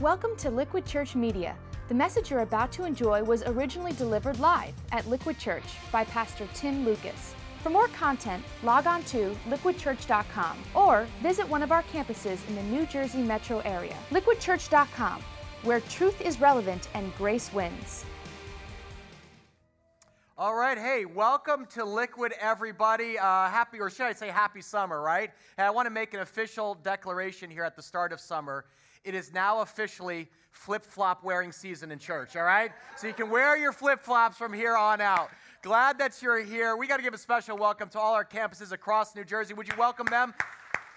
Welcome to Liquid Church Media. The message you're about to enjoy was originally delivered live at Liquid Church by Pastor Tim Lucas. For more content, log on to liquidchurch.com or visit one of our campuses in the New Jersey metro area. Liquidchurch.com, where truth is relevant and grace wins. All right, hey, welcome to Liquid, everybody. Uh, happy, or should I say happy summer, right? And I want to make an official declaration here at the start of summer. It is now officially flip flop wearing season in church, all right? So you can wear your flip flops from here on out. Glad that you're here. We got to give a special welcome to all our campuses across New Jersey. Would you welcome them?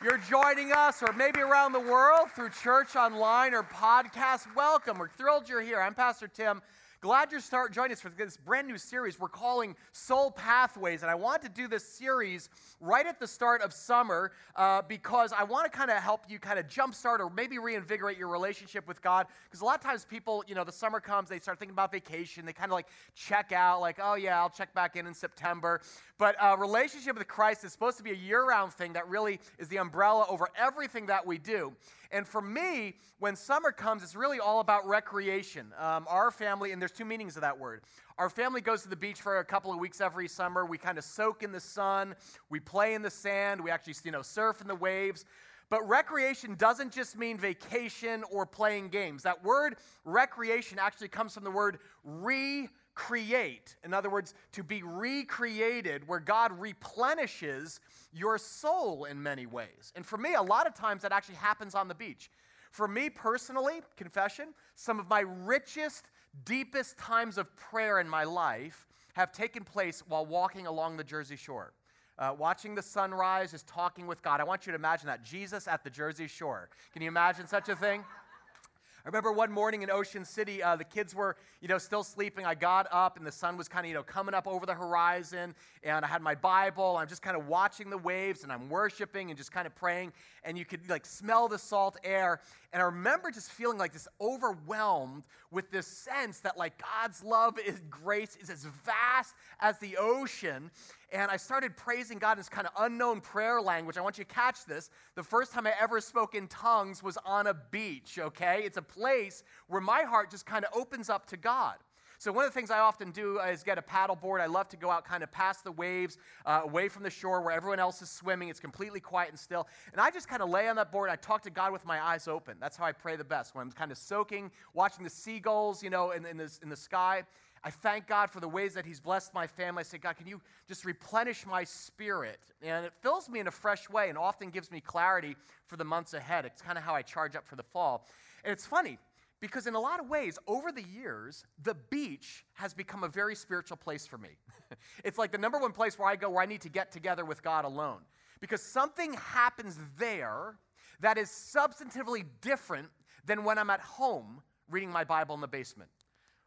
You're joining us, or maybe around the world through church online or podcast. Welcome. We're thrilled you're here. I'm Pastor Tim. Glad you're start joining us for this brand new series we're calling Soul Pathways. And I want to do this series right at the start of summer uh, because I want to kind of help you kind of jumpstart or maybe reinvigorate your relationship with God. Because a lot of times people, you know, the summer comes, they start thinking about vacation, they kind of like check out, like, oh yeah, I'll check back in in September. But uh, relationship with Christ is supposed to be a year round thing that really is the umbrella over everything that we do. And for me, when summer comes, it's really all about recreation. Um, our family, and there's two meanings of that word. Our family goes to the beach for a couple of weeks every summer. We kind of soak in the sun, we play in the sand, we actually, you know, surf in the waves. But recreation doesn't just mean vacation or playing games. That word recreation actually comes from the word re create. In other words, to be recreated, where God replenishes your soul in many ways. And for me, a lot of times that actually happens on the beach. For me personally, confession, some of my richest, deepest times of prayer in my life have taken place while walking along the Jersey Shore. Uh, watching the sunrise, just talking with God. I want you to imagine that Jesus at the Jersey Shore. Can you imagine such a thing? I remember one morning in Ocean City, uh, the kids were, you know, still sleeping. I got up and the sun was kind of, you know, coming up over the horizon. And I had my Bible. I'm just kind of watching the waves and I'm worshiping and just kind of praying. And you could like smell the salt air. And I remember just feeling like this overwhelmed with this sense that like God's love is grace is as vast as the ocean and I started praising God in this kind of unknown prayer language. I want you to catch this. The first time I ever spoke in tongues was on a beach, okay? It's a place where my heart just kind of opens up to God. So, one of the things I often do is get a paddle board. I love to go out kind of past the waves, uh, away from the shore where everyone else is swimming. It's completely quiet and still. And I just kind of lay on that board. I talk to God with my eyes open. That's how I pray the best, when I'm kind of soaking, watching the seagulls, you know, in, in, the, in the sky. I thank God for the ways that He's blessed my family. I say, God, can you just replenish my spirit? And it fills me in a fresh way and often gives me clarity for the months ahead. It's kind of how I charge up for the fall. And it's funny because, in a lot of ways, over the years, the beach has become a very spiritual place for me. it's like the number one place where I go where I need to get together with God alone because something happens there that is substantively different than when I'm at home reading my Bible in the basement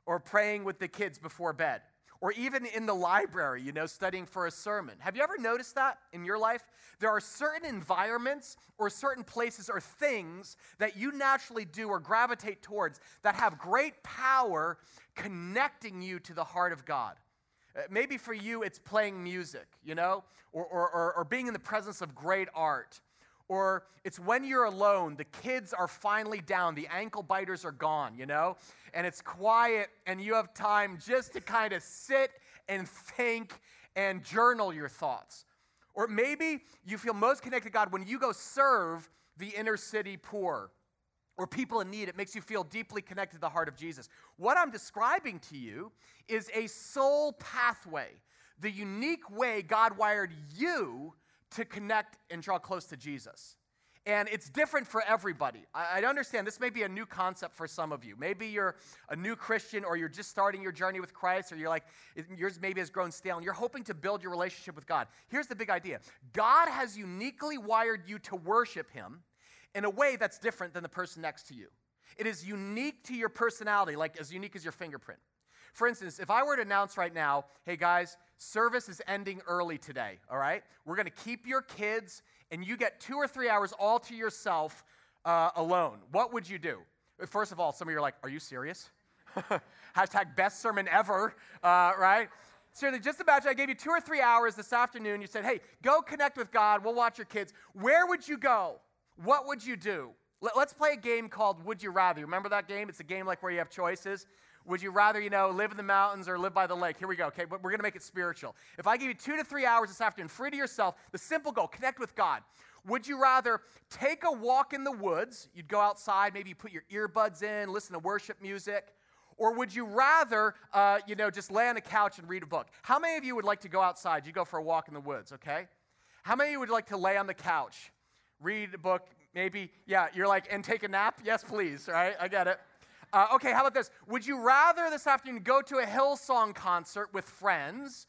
or praying with the kids before bed, or even in the library, you know, studying for a sermon. Have you ever noticed that in your life? There are certain environments or certain places or things that you naturally do or gravitate towards that have great power connecting you to the heart of God. Uh, maybe for you, it's playing music, you know, or, or, or, or being in the presence of great art or it's when you're alone, the kids are finally down, the ankle biters are gone, you know, and it's quiet, and you have time just to kind of sit and think and journal your thoughts. Or maybe you feel most connected to God when you go serve the inner city poor or people in need. It makes you feel deeply connected to the heart of Jesus. What I'm describing to you is a soul pathway, the unique way God wired you to connect and draw close to Jesus. And it's different for everybody. I, understand this may be a new concept for some of you. Maybe you're a new Christian or you're just starting your journey with Christ or you're like, yours maybe has grown stale and you're hoping to build your relationship with God. Here's the big idea God has uniquely wired you to worship Him in a way that's different than the person next to you. It is unique to your personality, like as unique as your fingerprint. For instance, if I were to announce right now, hey guys, service is ending early today, all right? We're gonna keep your kids and you get two or three hours all to yourself uh, alone. What would you do? First of all, some of you are like, are you serious? Hashtag best sermon ever, uh, right? Seriously, just imagine I gave you two or three hours this afternoon. You said, hey, go connect with God. We'll watch your kids. Where would you go? What would you do? Let, us play a game called Would You Rather. Remember that game? It's a game like where you have choices. Would you rather, you know, live in the mountains or live by the lake? Here we go, okay? But we're going to make it spiritual. If I give you two to three hours this afternoon, free to yourself, the simple goal, connect with God. Would you rather take a walk in the woods? You'd go outside, maybe you put your earbuds in, listen to worship music. Or would you rather, uh, you know, just lay on the couch and read a book? How many of you would like to go outside? You go for a walk in the woods, okay? How many of you would like to lay on the couch, read a book, maybe, yeah, you're like, and take a nap? Yes, please, right? I get it. Uh, okay, how about this? Would you rather this afternoon go to a Hillsong concert with friends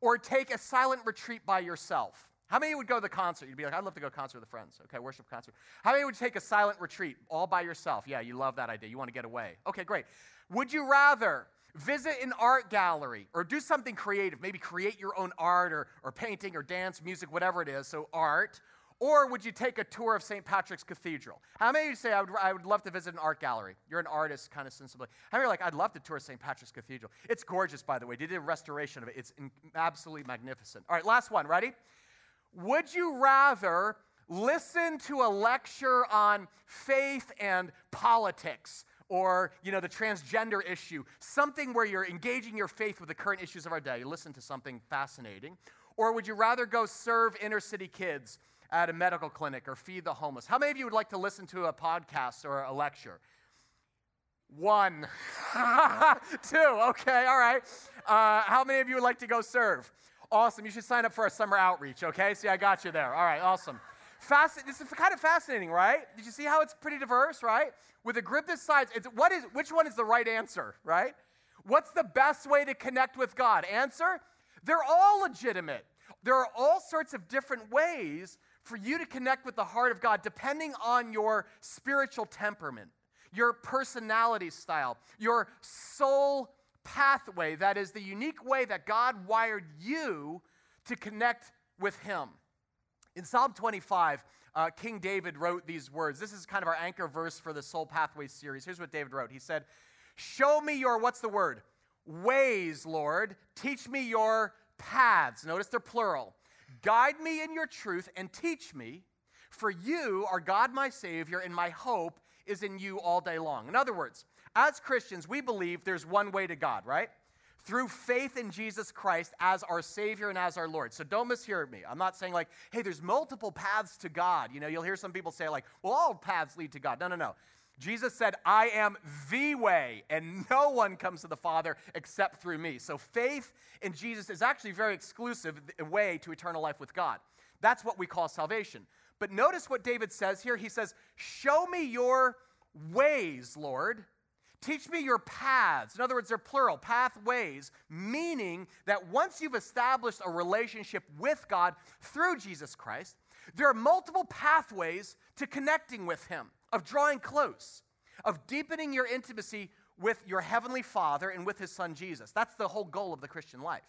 or take a silent retreat by yourself? How many would go to the concert? You'd be like, I'd love to go to concert with friends. Okay, worship concert. How many would take a silent retreat all by yourself? Yeah, you love that idea. You want to get away. Okay, great. Would you rather visit an art gallery or do something creative? Maybe create your own art or, or painting or dance, music, whatever it is. So, art. Or would you take a tour of St. Patrick's Cathedral? How many of you say, I would, I would love to visit an art gallery? You're an artist, kind of sensibly. How many are like, I'd love to tour St. Patrick's Cathedral? It's gorgeous, by the way. They did a restoration of it, it's in, absolutely magnificent. All right, last one. Ready? Would you rather listen to a lecture on faith and politics? or you know the transgender issue something where you're engaging your faith with the current issues of our day you listen to something fascinating or would you rather go serve inner city kids at a medical clinic or feed the homeless. How many of you would like to listen to a podcast or a lecture? One. Two. Okay, all right. Uh, how many of you would like to go serve? Awesome. You should sign up for a summer outreach, okay? See, I got you there. All right, awesome. Fasc- this is kind of fascinating, right? Did you see how it's pretty diverse, right? With a group this size, it's, what is, which one is the right answer, right? What's the best way to connect with God? Answer? They're all legitimate. There are all sorts of different ways for you to connect with the heart of God depending on your spiritual temperament, your personality style, your soul pathway. That is the unique way that God wired you to connect with Him. In Psalm 25, uh, King David wrote these words. This is kind of our anchor verse for the Soul Pathways series. Here's what David wrote He said, Show me your, what's the word? Ways, Lord. Teach me your paths. Notice they're plural. Guide me in your truth and teach me, for you are God my Savior, and my hope is in you all day long. In other words, as Christians, we believe there's one way to God, right? Through faith in Jesus Christ as our Savior and as our Lord. So don't mishear me. I'm not saying like, hey, there's multiple paths to God. You know, you'll hear some people say like, well, all paths lead to God. No, no, no. Jesus said, I am the way, and no one comes to the Father except through me. So faith in Jesus is actually a very exclusive way to eternal life with God. That's what we call salvation. But notice what David says here. He says, Show me your ways, Lord. Teach me your paths. In other words, they're plural, pathways, meaning that once you've established a relationship with God through Jesus Christ, there are multiple pathways to connecting with Him of drawing close, of deepening your intimacy with your Heavenly Father and with His Son Jesus. That's the whole goal of the Christian life.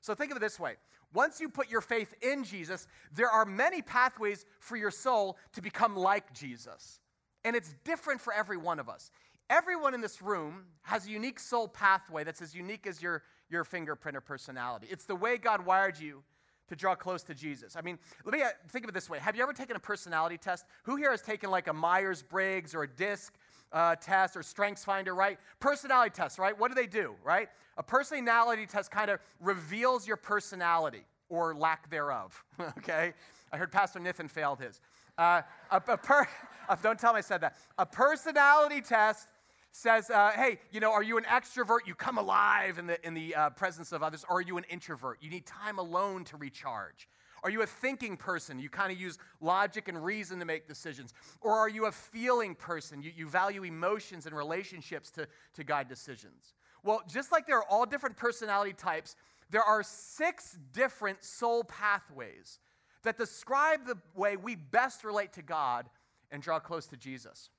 So think of it this way once you put your faith in Jesus, there are many pathways for your soul to become like Jesus. And it's different for every one of us. Everyone in this room has a unique soul pathway that's as unique as your, your fingerprint or personality. It's the way God wired you to draw close to Jesus. I mean, let me uh, think of it this way. Have you ever taken a personality test? Who here has taken like a Myers Briggs or a DISC uh, test or Strengths Finder, right? Personality test, right? What do they do, right? A personality test kind of reveals your personality or lack thereof, okay? I heard Pastor Nathan failed his. Uh, a, a per, don't tell me I said that. A personality test says, uh, hey, you know, are you an extrovert? You come alive in the, in the uh, presence of others. Or are you an introvert? You need time alone to recharge. Are you a thinking person? You kind of use logic and reason to make decisions. Or are you a feeling person? You, you value emotions and relationships to, to guide decisions. Well, just like there are all different personality types, there are six different soul pathways that describe the way we best relate to God and draw close to Jesus.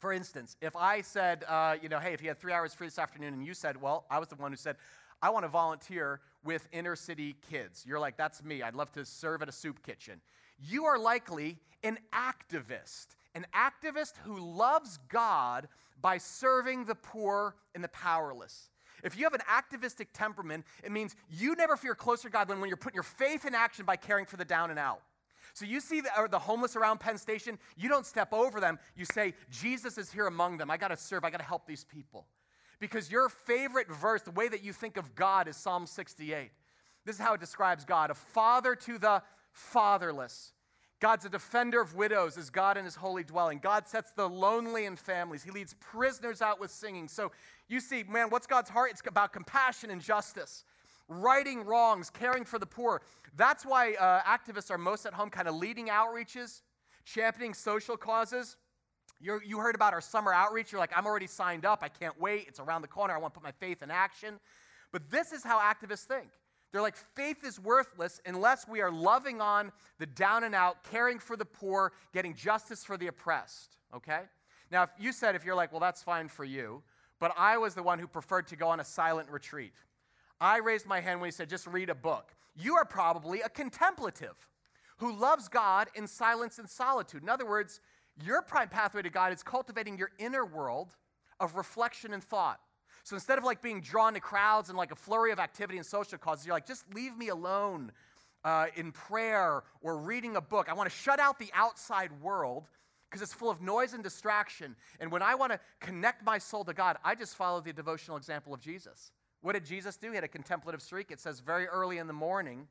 For instance, if I said, uh, you know, hey, if you had three hours free this afternoon and you said, well, I was the one who said, I want to volunteer with inner city kids. You're like, that's me. I'd love to serve at a soup kitchen. You are likely an activist, an activist who loves God by serving the poor and the powerless. If you have an activistic temperament, it means you never feel closer to God than when you're putting your faith in action by caring for the down and out. So you see the, the homeless around Penn Station, you don't step over them. You say, Jesus is here among them. I got to serve, I got to help these people. Because your favorite verse, the way that you think of God, is Psalm 68. This is how it describes God a father to the fatherless. God's a defender of widows, is God in his holy dwelling. God sets the lonely in families. He leads prisoners out with singing. So you see, man, what's God's heart? It's about compassion and justice, righting wrongs, caring for the poor. That's why uh, activists are most at home, kind of leading outreaches, championing social causes. You're, you heard about our summer outreach. You're like, I'm already signed up. I can't wait. It's around the corner. I want to put my faith in action. But this is how activists think. They're like, faith is worthless unless we are loving on the down and out, caring for the poor, getting justice for the oppressed. Okay? Now, if you said, if you're like, well, that's fine for you, but I was the one who preferred to go on a silent retreat. I raised my hand when he said, just read a book. You are probably a contemplative who loves God in silence and solitude. In other words, your prime pathway to God is cultivating your inner world of reflection and thought. So instead of like being drawn to crowds and like a flurry of activity and social causes, you're like, just leave me alone uh, in prayer or reading a book. I want to shut out the outside world because it's full of noise and distraction. And when I want to connect my soul to God, I just follow the devotional example of Jesus. What did Jesus do? He had a contemplative streak. It says very early in the morning,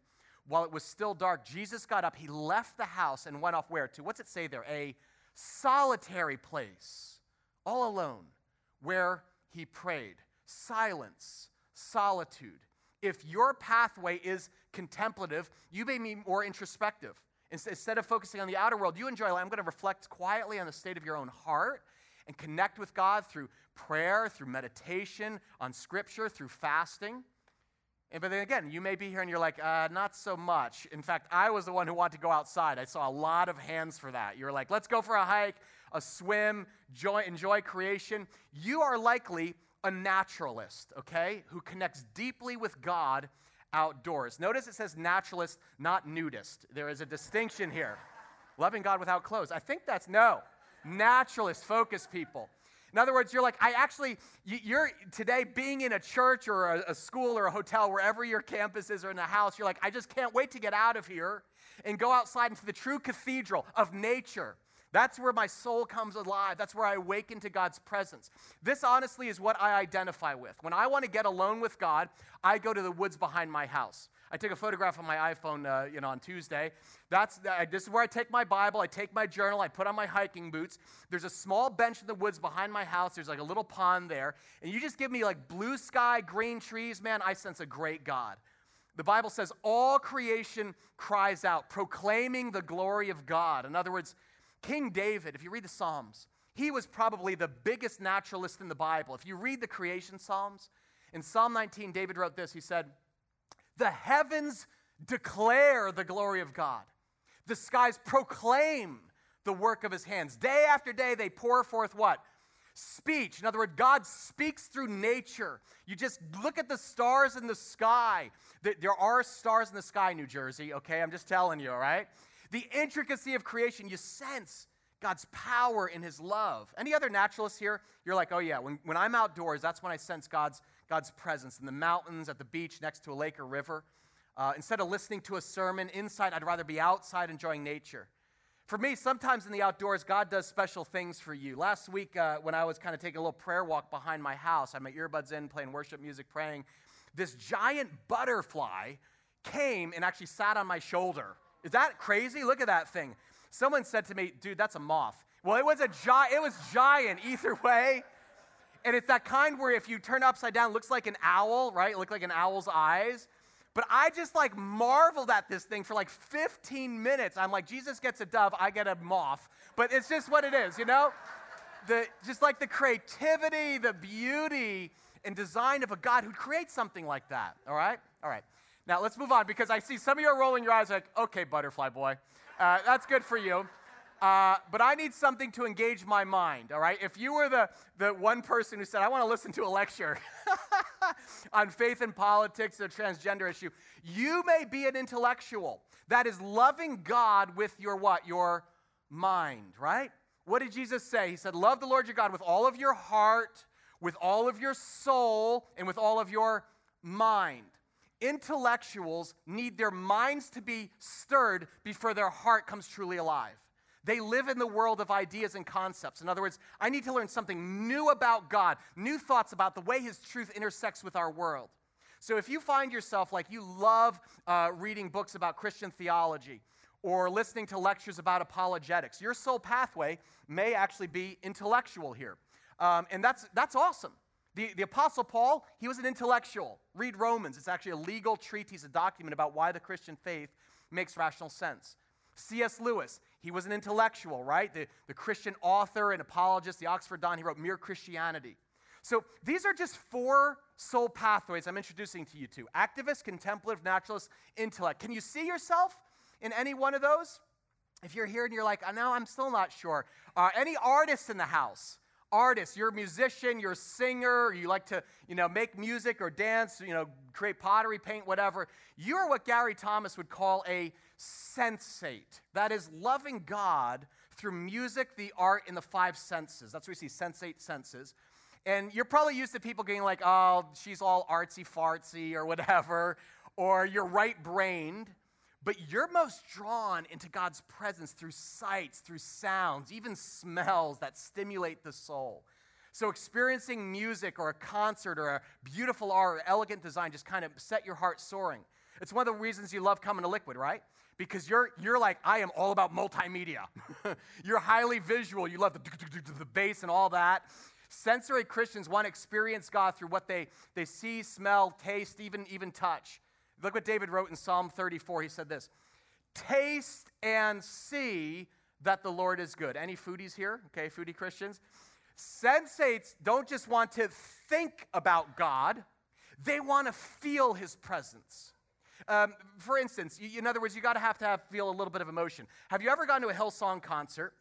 while it was still dark, Jesus got up. He left the house and went off where to? What's it say there? A solitary place, all alone, where he prayed. Silence, solitude. If your pathway is contemplative, you may be more introspective. Instead of focusing on the outer world, you enjoy, life. I'm going to reflect quietly on the state of your own heart and connect with God through prayer, through meditation, on scripture, through fasting. And, but then again, you may be here and you're like, uh, not so much. In fact, I was the one who wanted to go outside. I saw a lot of hands for that. You're like, let's go for a hike, a swim, joy, enjoy creation. You are likely a naturalist, okay, who connects deeply with God outdoors. Notice it says naturalist, not nudist. There is a distinction here. Loving God without clothes. I think that's no. Naturalist, focus people. In other words, you're like, I actually, you're today being in a church or a, a, school or a hotel, wherever your campus is or in a house, you're like, I just can't wait to get out of here and go outside into the true cathedral of nature. That's where my soul comes alive. That's where I awaken to God's presence. This honestly is what I identify with. When I want to get alone with God, I go to the woods behind my house. I took a photograph on my iPhone, uh, you know, on Tuesday. That's uh, this is where I take my Bible, I take my journal, I put on my hiking boots. There's a small bench in the woods behind my house. There's like a little pond there, and you just give me like blue sky, green trees, man. I sense a great God. The Bible says all creation cries out, proclaiming the glory of God. In other words, King David, if you read the Psalms, he was probably the biggest naturalist in the Bible. If you read the creation Psalms, in Psalm 19, David wrote this. He said, the heavens declare the glory of God. The skies proclaim the work of his hands. Day after day, they pour forth what? Speech. In other words, God speaks through nature. You just look at the stars in the sky. There are stars in the sky, New Jersey, okay? I'm just telling you, all right? The intricacy of creation, you sense God's power in his love. Any other naturalists here? You're like, oh yeah, when, when I'm outdoors, that's when I sense God's God's presence in the mountains, at the beach, next to a lake or river. Uh, instead of listening to a sermon inside, I'd rather be outside enjoying nature. For me, sometimes in the outdoors, God does special things for you. Last week, uh, when I was kind of taking a little prayer walk behind my house, I had my earbuds in, playing worship music, praying. This giant butterfly came and actually sat on my shoulder. Is that crazy? Look at that thing. Someone said to me, dude, that's a moth. Well, it was a giant, it was giant either way. And it's that kind where if you turn upside down, looks like an owl, right? It looked like an owl's eyes. But I just like marveled at this thing for like 15 minutes. I'm like, Jesus gets a dove, I get a moth. But it's just what it is, you know? The, just like the creativity, the beauty, and design of a God who creates something like that. All right? All right. Now let's move on because I see some of you are rolling your eyes like, okay, butterfly boy. Uh, that's good for you. Uh, but I need something to engage my mind, all right? If you were the, the one person who said, I want to listen to a lecture on faith and politics, a transgender issue, you may be an intellectual that is loving God with your what? Your mind, right? What did Jesus say? He said, Love the Lord your God with all of your heart, with all of your soul, and with all of your mind. Intellectuals need their minds to be stirred before their heart comes truly alive. They live in the world of ideas and concepts. In other words, I need to learn something new about God, new thoughts about the way His truth intersects with our world. So if you find yourself like you love uh, reading books about Christian theology or listening to lectures about apologetics, your soul pathway may actually be intellectual here. Um, and that's, that's awesome. The, the Apostle Paul, he was an intellectual. Read Romans. It's actually a legal treatise, a document about why the Christian faith makes rational sense. C.S. Lewis, he was an intellectual, right? The, the Christian author and apologist, the Oxford Don, he wrote Mere Christianity. So these are just four soul pathways I'm introducing to you to activist, contemplative, naturalist, intellect. Can you see yourself in any one of those? If you're here and you're like, oh, no, I'm still not sure. Uh, any artists in the house? Artists, you're a musician, you're a singer, you like to, you know, make music or dance, you know, create pottery, paint, whatever. You're what Gary Thomas would call a sensate. That is loving God through music, the art, and the five senses. That's what we see, sensate senses. And you're probably used to people getting like, oh, she's all artsy fartsy or whatever, or you're right brained. But you're most drawn into God's presence through sights, through sounds, even smells that stimulate the soul. So, experiencing music or a concert or a beautiful art or elegant design just kind of set your heart soaring. It's one of the reasons you love coming to Liquid, right? Because you're, you're like, I am all about multimedia. you're highly visual. You love the, the bass and all that. Sensory Christians want to experience God through what they, they see, smell, taste, even, even touch. Look what David wrote in Psalm 34. He said this Taste and see that the Lord is good. Any foodies here? Okay, foodie Christians? Sensates don't just want to think about God, they want to feel his presence. Um, for instance, in other words, you got to have to have, feel a little bit of emotion. Have you ever gone to a Hillsong concert?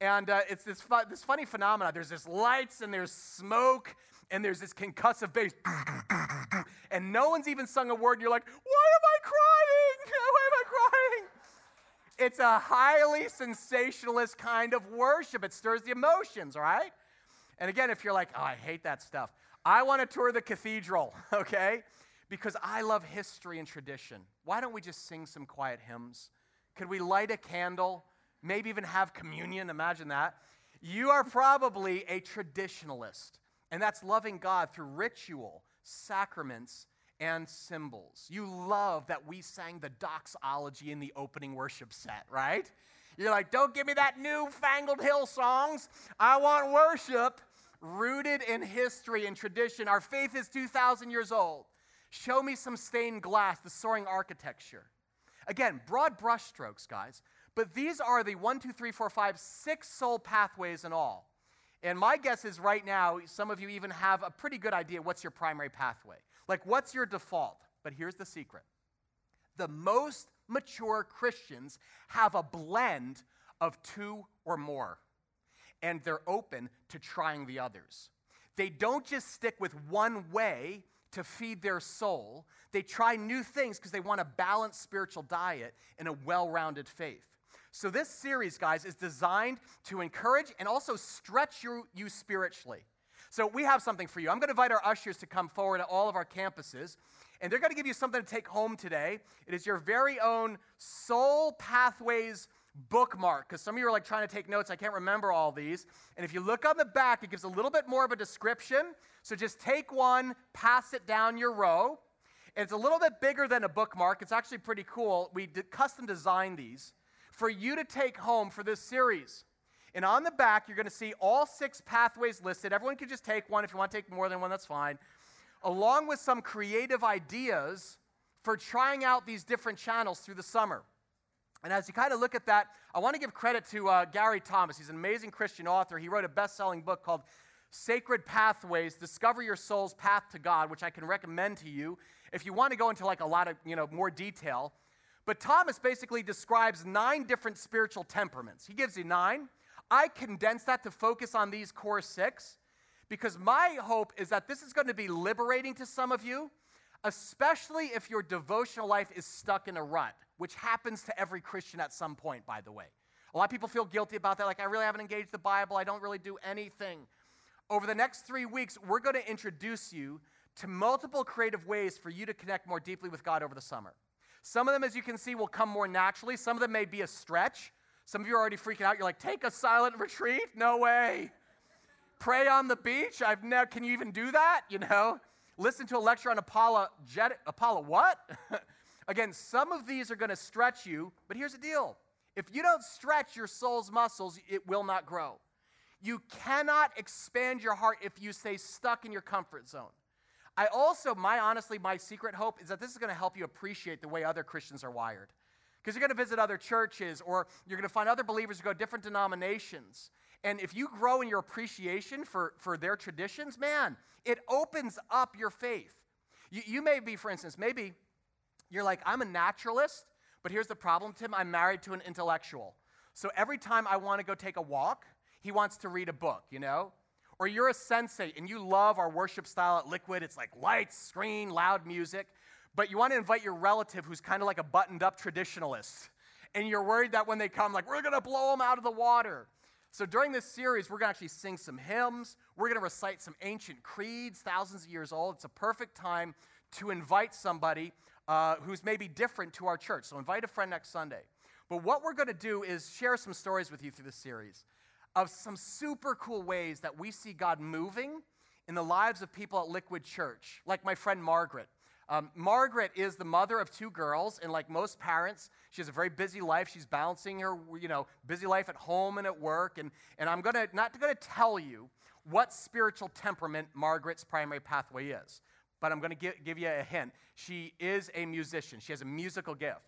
And uh, it's this, fu- this funny phenomenon. There's this lights and there's smoke and there's this concussive bass. and no one's even sung a word. And you're like, why am I crying? Why am I crying? It's a highly sensationalist kind of worship. It stirs the emotions, right? And again, if you're like, oh, I hate that stuff, I want to tour the cathedral, okay? Because I love history and tradition. Why don't we just sing some quiet hymns? Could we light a candle? Maybe even have communion? Imagine that. You are probably a traditionalist, and that's loving God through ritual, sacraments, and symbols. You love that we sang the doxology in the opening worship set, right? You're like, don't give me that newfangled Hillsongs. I want worship rooted in history and tradition. Our faith is 2,000 years old. Show me some stained glass, the soaring architecture. Again, broad brushstrokes, guys, but these are the one, two, three, four, five, six soul pathways in all. And my guess is right now, some of you even have a pretty good idea what's your primary pathway. Like, what's your default? But here's the secret the most mature Christians have a blend of two or more, and they're open to trying the others. They don't just stick with one way to feed their soul, they try new things because they want a balanced spiritual diet and a well rounded faith. So, this series, guys, is designed to encourage and also stretch you, you spiritually. So, we have something for you. I'm going to invite our ushers to come forward at all of our campuses. And they're going to give you something to take home today. It is your very own Soul Pathways bookmark. Because some of you are like trying to take notes. I can't remember all these. And if you look on the back, it gives a little bit more of a description. So just take one, pass it down your row. And it's a little bit bigger than a bookmark. It's actually pretty cool. We custom designed these for you to take home for this series. And on the back, you're going to see all six pathways listed. Everyone can just take one. If you want to take more than one, that's fine along with some creative ideas for trying out these different channels through the summer. And as you kind of look at that, I want to give credit to uh, Gary Thomas. He's an amazing Christian author. He wrote a best selling book called Sacred Pathways Discover Your Soul's Path to God, which I can recommend to you if you want to go into like a lot of, you know, more detail. But Thomas basically describes nine different spiritual temperaments. He gives you nine. I condensed that to focus on these core six because my hope is that this is going to be liberating to some of you, especially if your devotional life is stuck in a rut, which happens to every Christian at some point, by the way. A lot of people feel guilty about that, like, I really haven't engaged the Bible, I don't really do anything. Over the next three weeks, we're going to introduce you to multiple creative ways for you to connect more deeply with God over the summer. Some of them, as you can see, will come more naturally. Some of them may be a stretch. Some of you are already freaking out. You're like, take a silent retreat? No way. Pray on the beach? I've never, can you even do that? You know? Listen to a lecture on Apollo, jet, Apollo what? Again, some of these are going to stretch you, but here's the deal. If you don't stretch your soul's muscles, it will not grow. You cannot expand your heart if you stay stuck in your comfort zone. I also, my honestly, my secret hope is that this is going to help you appreciate the way other Christians are wired. Because you're going to visit other churches or you're going to find other believers who go different denominations. And if you grow in your appreciation for, for their traditions, man, it opens up your faith. You, you may be, for instance, maybe you're like, I'm a naturalist, but here's the problem, Tim I'm married to an intellectual. So every time I want to go take a walk, he wants to read a book, you know? Or you're a sensate and you love our worship style at Liquid. It's like lights, screen, loud music. But you want to invite your relative who's kind of like a buttoned up traditionalist. And you're worried that when they come, like, we're going to blow them out of the water. So during this series, we're going to actually sing some hymns. We're going to recite some ancient creeds, thousands of years old. It's a perfect time to invite somebody uh, who's maybe different to our church. So invite a friend next Sunday. But what we're going to do is share some stories with you through this series of some super cool ways that we see God moving in the lives of people at Liquid Church, like my friend Margaret. Um, Margaret is the mother of two girls, and like most parents, she has a very busy life. She's balancing her, you know, busy life at home and at work. And, and I'm gonna not gonna tell you what spiritual temperament Margaret's primary pathway is, but I'm gonna give, give you a hint. She is a musician. She has a musical gift.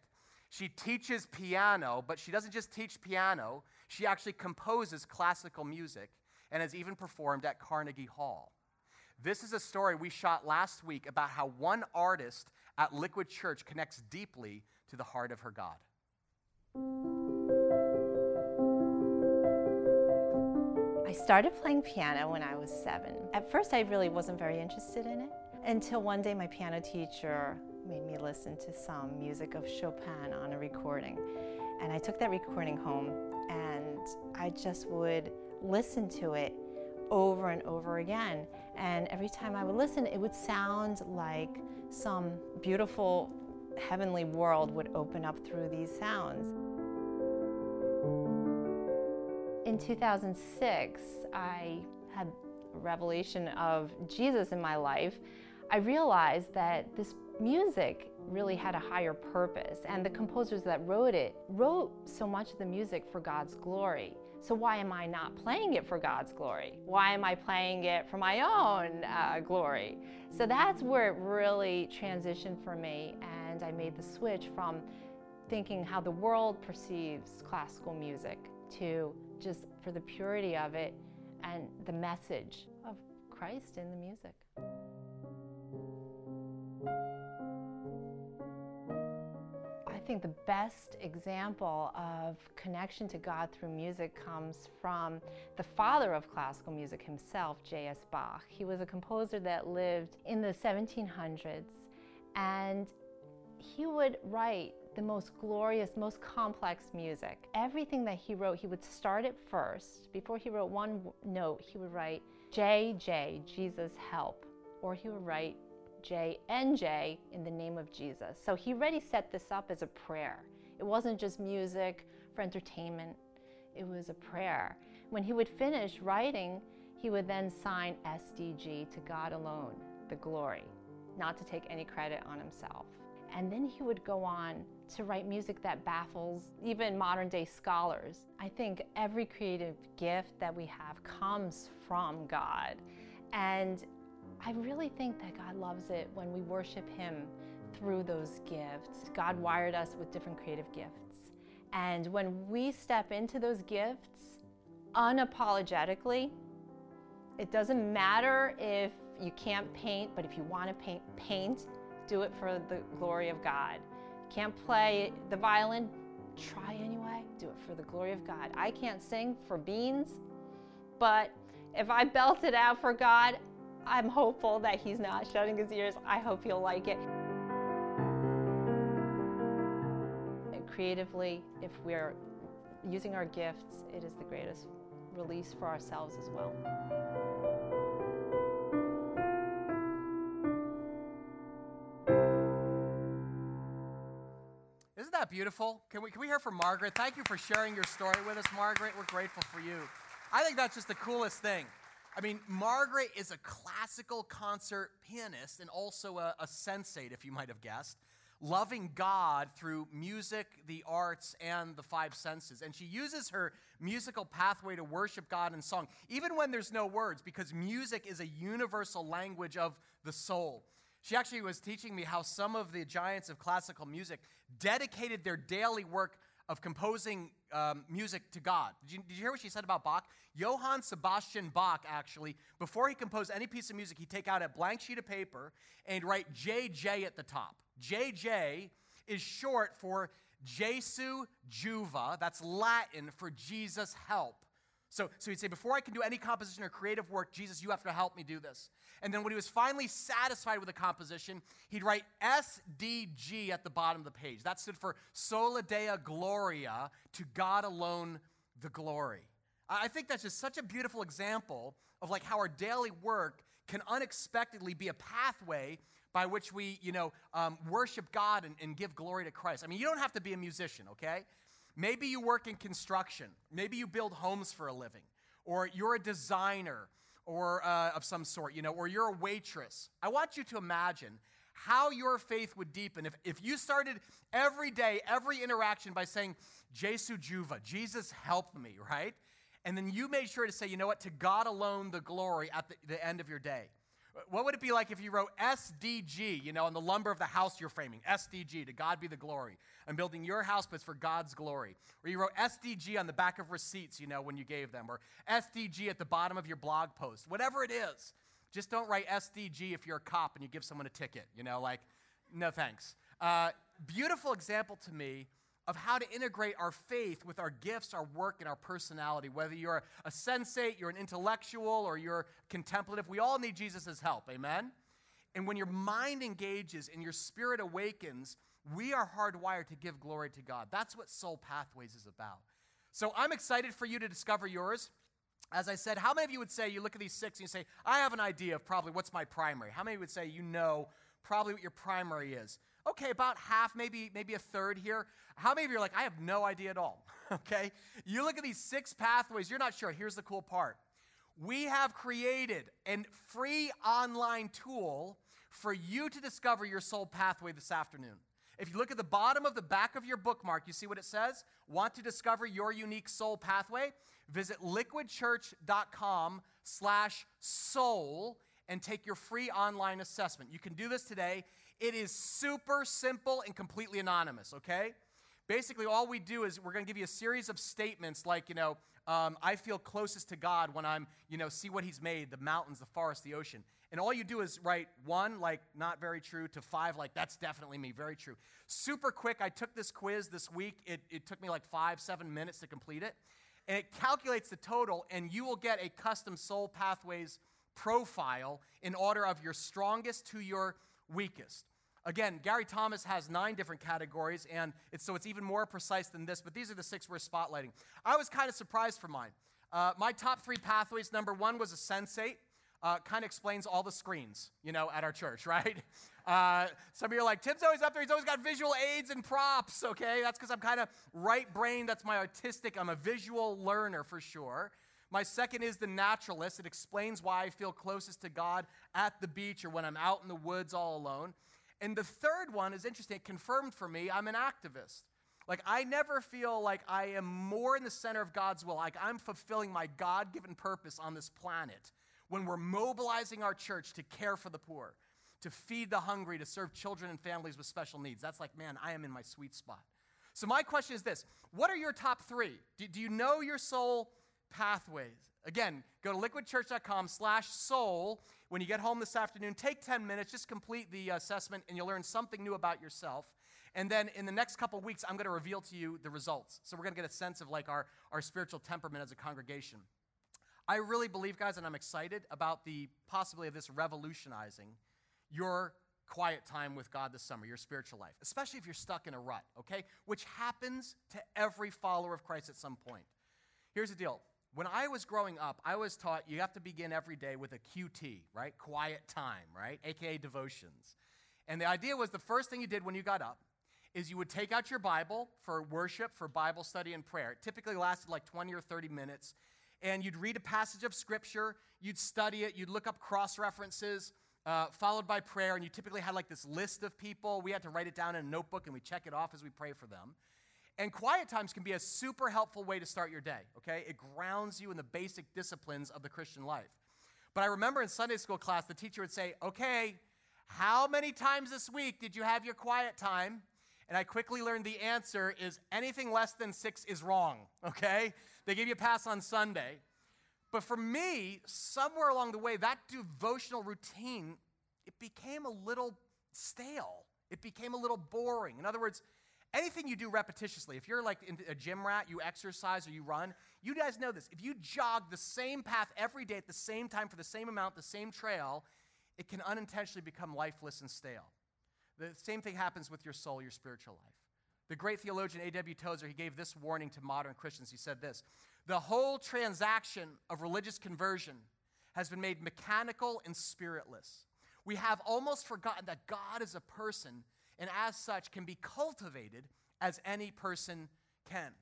She teaches piano, but she doesn't just teach piano. She actually composes classical music and has even performed at Carnegie Hall. This is a story we shot last week about how one artist at Liquid Church connects deeply to the heart of her God. I started playing piano when I was seven. At first, I really wasn't very interested in it until one day my piano teacher made me listen to some music of Chopin on a recording. And I took that recording home and I just would listen to it over and over again. And every time I would listen, it would sound like some beautiful heavenly world would open up through these sounds. In 2006, I had a revelation of Jesus in my life. I realized that this music really had a higher purpose, and the composers that wrote it wrote so much of the music for God's glory. So, why am I not playing it for God's glory? Why am I playing it for my own uh, glory? So, that's where it really transitioned for me, and I made the switch from thinking how the world perceives classical music to just for the purity of it and the message of Christ in the music. Think the best example of connection to God through music comes from the father of classical music himself, J.S. Bach. He was a composer that lived in the 1700s, and he would write the most glorious, most complex music. Everything that he wrote, he would start it first. Before he wrote one note, he would write, J, J, Jesus help. Or he would write, J and J in the name of Jesus. So he already set this up as a prayer. It wasn't just music for entertainment, it was a prayer. When he would finish writing, he would then sign SDG to God alone, the glory, not to take any credit on himself. And then he would go on to write music that baffles even modern day scholars. I think every creative gift that we have comes from God. And I really think that God loves it when we worship Him through those gifts. God wired us with different creative gifts. And when we step into those gifts unapologetically, it doesn't matter if you can't paint, but if you want to paint, paint, do it for the glory of God. Can't play the violin, try anyway, do it for the glory of God. I can't sing for beans, but if I belt it out for God, I'm hopeful that he's not shutting his ears. I hope he'll like it. Creatively, if we're using our gifts, it is the greatest release for ourselves as well. Isn't that beautiful? Can we, can we hear from Margaret? Thank you for sharing your story with us, Margaret. We're grateful for you. I think that's just the coolest thing. I mean, Margaret is a classical concert pianist and also a, a sensate, if you might have guessed, loving God through music, the arts, and the five senses. And she uses her musical pathway to worship God in song, even when there's no words, because music is a universal language of the soul. She actually was teaching me how some of the giants of classical music dedicated their daily work of composing um, music to God. Did you, did you hear what she said about Bach? Johann Sebastian Bach, actually, before he composed any piece of music, he'd take out a blank sheet of paper and write JJ at the top. JJ is short for Jesu Juva, that's Latin for Jesus help. So, so he'd say, Before I can do any composition or creative work, Jesus, you have to help me do this. And then when he was finally satisfied with the composition, he'd write SDG at the bottom of the page. That stood for Soli Deo Gloria, to God alone the glory. I think that's just such a beautiful example of like how our daily work can unexpectedly be a pathway by which we, you know, um, worship God and, and give glory to Christ. I mean, you don't have to be a musician, okay? Maybe you work in construction. Maybe you build homes for a living. Or you're a designer or uh, of some sort, you know, or you're a waitress. I want you to imagine how your faith would deepen if, if you started every day, every interaction by saying, Jesu Juva, Jesus help me, right? And then you made sure to say, you know what, to God alone the glory at the, the end of your day. What would it be like if you wrote SDG, you know, on the lumber of the house you're framing? SDG, to God be the glory. I'm building your house, but it's for God's glory. Or you wrote SDG on the back of receipts, you know, when you gave them. Or SDG at the bottom of your blog post. Whatever it is. Just don't write SDG if you're a cop and you give someone a ticket, you know, like, no thanks. Uh, beautiful example to me of how to integrate our faith with our gifts, our work, and our personality. Whether you're a sensate, you're an intellectual, or you're contemplative, we all need Jesus' help. Amen? And when your mind engages and your spirit awakens, we are hardwired to give glory to God. That's what Soul Pathways is about. So I'm excited for you to discover yours. As I said, how many of you would say, you look at these six and you say, I have an idea of probably what's my primary? How many would say you know probably what your primary is? Okay, about half, maybe maybe a third here. How many of you are like, I have no idea at all? okay? You look at these six pathways, you're not sure. Here's the cool part. We have created a free online tool for you to discover your soul pathway this afternoon. If you look at the bottom of the back of your bookmark, you see what it says? Want to discover your unique soul pathway? Visit liquidchurch.com slash soul and take your free online assessment. You can do this today. It is super simple and completely anonymous, okay? Basically, all we do is we're going to give you a series of statements like, you know, um, I feel closest to God when I'm, you know, see what He's made the mountains, the forest, the ocean. And all you do is write one, like, not very true, to five, like, that's definitely me, very true. Super quick. I took this quiz this week. It, it took me like five, seven minutes to complete it. And it calculates the total, and you will get a custom Soul Pathways profile in order of your strongest to your weakest. Again, Gary Thomas has nine different categories, and it's, so it's even more precise than this, but these are the six we're spotlighting. I was kind of surprised for mine. Uh, my top three pathways number one was a sensate. Uh, kind of explains all the screens, you know, at our church, right? Uh, some of you are like, Tim's always up there. He's always got visual aids and props, okay? That's because I'm kind of right brain. That's my artistic. I'm a visual learner for sure. My second is the naturalist. It explains why I feel closest to God at the beach or when I'm out in the woods all alone. And the third one is interesting. It confirmed for me I'm an activist. Like, I never feel like I am more in the center of God's will, like I'm fulfilling my God given purpose on this planet when we're mobilizing our church to care for the poor, to feed the hungry, to serve children and families with special needs. That's like, man, I am in my sweet spot. So, my question is this What are your top three? Do, do you know your soul pathways? Again, go to liquidchurch.com slash soul. When you get home this afternoon, take 10 minutes, just complete the assessment, and you'll learn something new about yourself. And then in the next couple weeks, I'm going to reveal to you the results. So we're going to get a sense of like our, our spiritual temperament as a congregation. I really believe, guys, and I'm excited about the possibility of this revolutionizing your quiet time with God this summer, your spiritual life, especially if you're stuck in a rut, okay? Which happens to every follower of Christ at some point. Here's the deal when I was growing up, I was taught you have to begin every day with a QT, right? Quiet time, right? AKA devotions. And the idea was the first thing you did when you got up is you would take out your Bible for worship, for Bible study and prayer. It typically lasted like 20 or 30 minutes. And you'd read a passage of scripture, you'd study it, you'd look up cross references, uh, followed by prayer. And you typically had like this list of people. We had to write it down in a notebook and we check it off as we pray for them. And quiet times can be a super helpful way to start your day, okay? It grounds you in the basic disciplines of the Christian life. But I remember in Sunday school class, the teacher would say, okay, how many times this week did you have your quiet time? And I quickly learned the answer is anything less than six is wrong, okay? They give you a pass on Sunday. But for me, somewhere along the way, that devotional routine, it became a little stale. It became a little boring. In other words, anything you do repetitiously, if you're like a gym rat, you exercise or you run, you guys know this. If you jog the same path every day at the same time for the same amount, the same trail, it can unintentionally become lifeless and stale. The same thing happens with your soul, your spiritual life. The great theologian A.W. Tozer, he gave this warning to modern Christians. He said this The whole transaction of religious conversion has been made mechanical and spiritless. We have almost forgotten that God is a person and as such can be cultivated as any person can.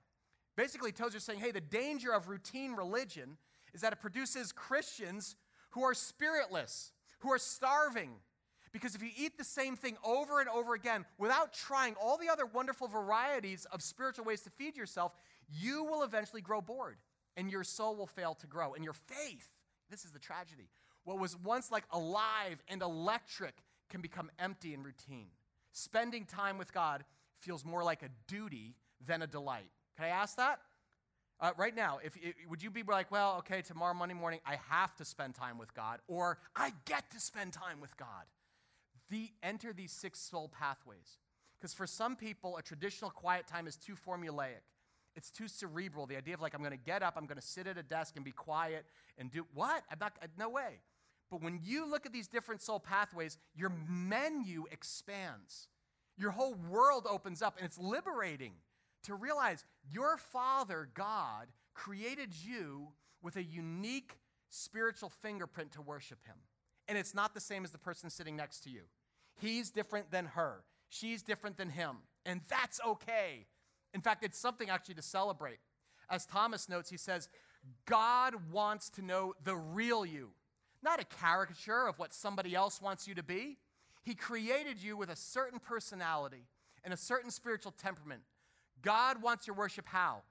Basically, Tozer's saying, hey, the danger of routine religion is that it produces Christians who are spiritless, who are starving, because if you eat the same thing over and over again without trying all the other wonderful varieties of spiritual ways to feed yourself, you will eventually grow bored and your soul will fail to grow. And your faith, this is the tragedy, what was once like alive and electric can become empty and routine. Spending time with God feels more like a duty than a delight. Can I ask that? Uh, right now, if, if, would you be like, well, okay, tomorrow Monday morning, I have to spend time with God, or I get to spend time with God? the, enter these six soul pathways. Because for some people, a traditional quiet time is too formulaic. It's too cerebral. The idea of like, I'm going to get up, I'm going to sit at a desk and be quiet and do what? I'm not, no way. But when you look at these different soul pathways, your menu expands. Your whole world opens up, and it's liberating to realize your Father, God, created you with a unique spiritual fingerprint to worship Him. And it's not the same as the person sitting next to you. He's different than her. She's different than him. And that's okay. In fact, it's something actually to celebrate. As Thomas notes, he says, God wants to know the real you, not a caricature of what somebody else wants you to be. He created you with a certain personality and a certain spiritual temperament. God wants your worship how?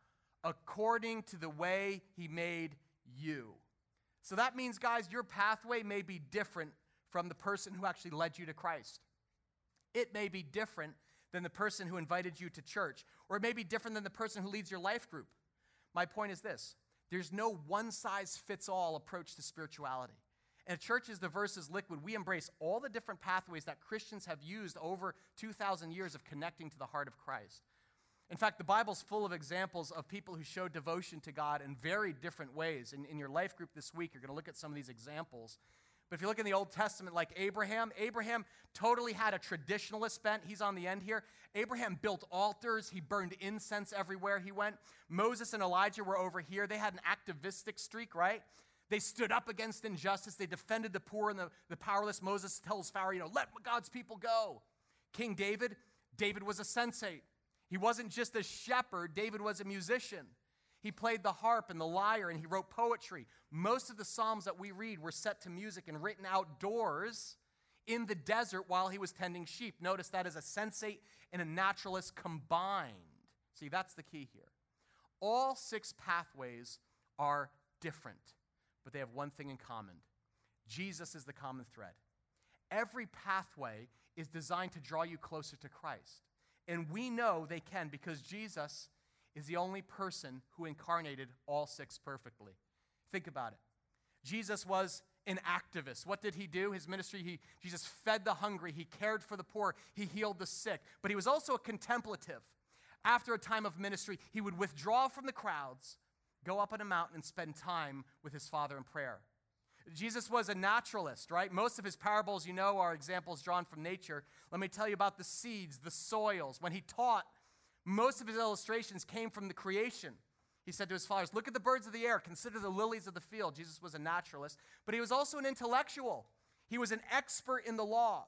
According to the way He made you. So that means, guys, your pathway may be different from the person who actually led you to Christ. It may be different than the person who invited you to church, or it may be different than the person who leads your life group. My point is this there's no one size fits all approach to spirituality. And church is diverse as liquid. We embrace all the different pathways that Christians have used over 2,000 years of connecting to the heart of Christ. In fact, the Bible's full of examples of people who showed devotion to God in very different ways. In, in your life group this week, you're going to look at some of these examples. But if you look in the Old Testament, like Abraham, Abraham totally had a traditionalist bent. He's on the end here. Abraham built altars, he burned incense everywhere he went. Moses and Elijah were over here. They had an activistic streak, right? They stood up against injustice, they defended the poor and the, the powerless. Moses tells Pharaoh, you know, let God's people go. King David, David was a sensate. He wasn't just a shepherd, David was a musician. He played the harp and the lyre and he wrote poetry. Most of the Psalms that we read were set to music and written outdoors in the desert while he was tending sheep. Notice that is a sensate and a naturalist combined. See, that's the key here. All six pathways are different, but they have one thing in common Jesus is the common thread. Every pathway is designed to draw you closer to Christ. And we know they can because Jesus is the only person who incarnated all six perfectly. Think about it. Jesus was an activist. What did he do? His ministry, he, Jesus fed the hungry, he cared for the poor, he healed the sick, but he was also a contemplative. After a time of ministry, he would withdraw from the crowds, go up on a mountain, and spend time with his Father in prayer. Jesus was a naturalist, right? Most of his parables, you know, are examples drawn from nature. Let me tell you about the seeds, the soils. When he taught, most of his illustrations came from the creation. He said to his followers, Look at the birds of the air, consider the lilies of the field. Jesus was a naturalist, but he was also an intellectual. He was an expert in the law.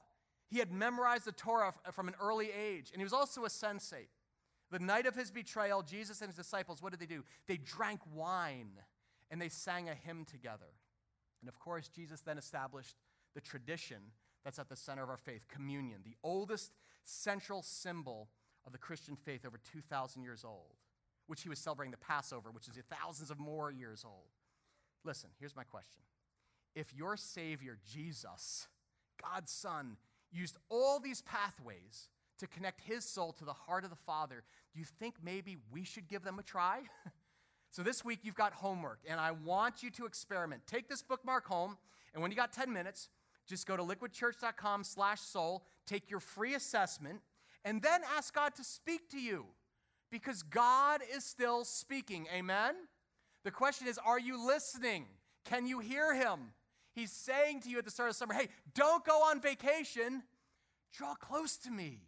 He had memorized the Torah from an early age, and he was also a sensate. The night of his betrayal, Jesus and his disciples, what did they do? They drank wine and they sang a hymn together. And of course, Jesus then established the tradition that's at the center of our faith communion, the oldest central symbol of the Christian faith over 2,000 years old, which he was celebrating the Passover, which is thousands of more years old. Listen, here's my question. If your Savior, Jesus, God's Son, used all these pathways to connect his soul to the heart of the Father, do you think maybe we should give them a try? so this week you've got homework, and I want you to experiment. Take this bookmark home, and when you got 10 minutes, just go to liquidchurch.com slash soul, take your free assessment, and then ask God to speak to you. Because God is still speaking. Amen? The question is, are you listening? Can you hear him? He's saying to you at the start of summer, hey, don't go on vacation. Draw close to me.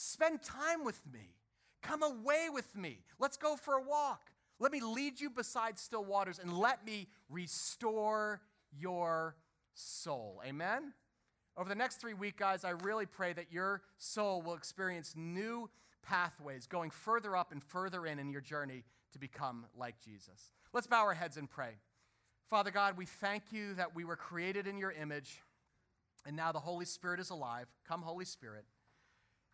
Spend time with me. Come away with me. Let's go for a walk. Let me lead you beside still waters and let me restore your soul. Amen? Over the next three weeks, guys, I really pray that your soul will experience new pathways going further up and further in in your journey to become like Jesus. Let's bow our heads and pray. Father God, we thank you that we were created in your image, and now the Holy Spirit is alive. Come, Holy Spirit.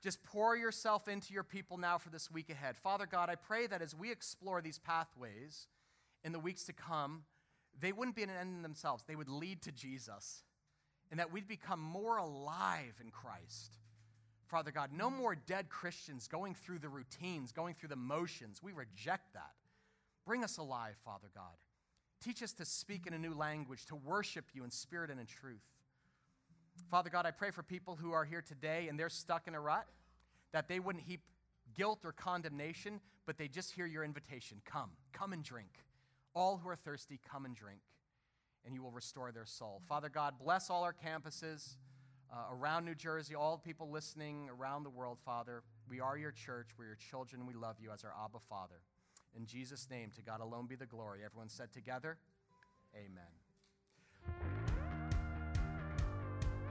Just pour yourself into your people now for this week ahead. Father God, I pray that as we explore these pathways in the weeks to come, they wouldn't be an end in themselves. They would lead to Jesus, and that we'd become more alive in Christ. Father God, no more dead Christians going through the routines, going through the motions. We reject that. Bring us alive, Father God. Teach us to speak in a new language, to worship you in spirit and in truth. Father God, I pray for people who are here today and they're stuck in a rut, that they wouldn't heap guilt or condemnation, but they just hear your invitation come, come and drink. All who are thirsty, come and drink, and you will restore their soul. Father God, bless all our campuses uh, around New Jersey, all the people listening around the world, Father. We are your church, we're your children, we love you as our Abba Father. In Jesus' name, to God alone be the glory. Everyone said together, Amen.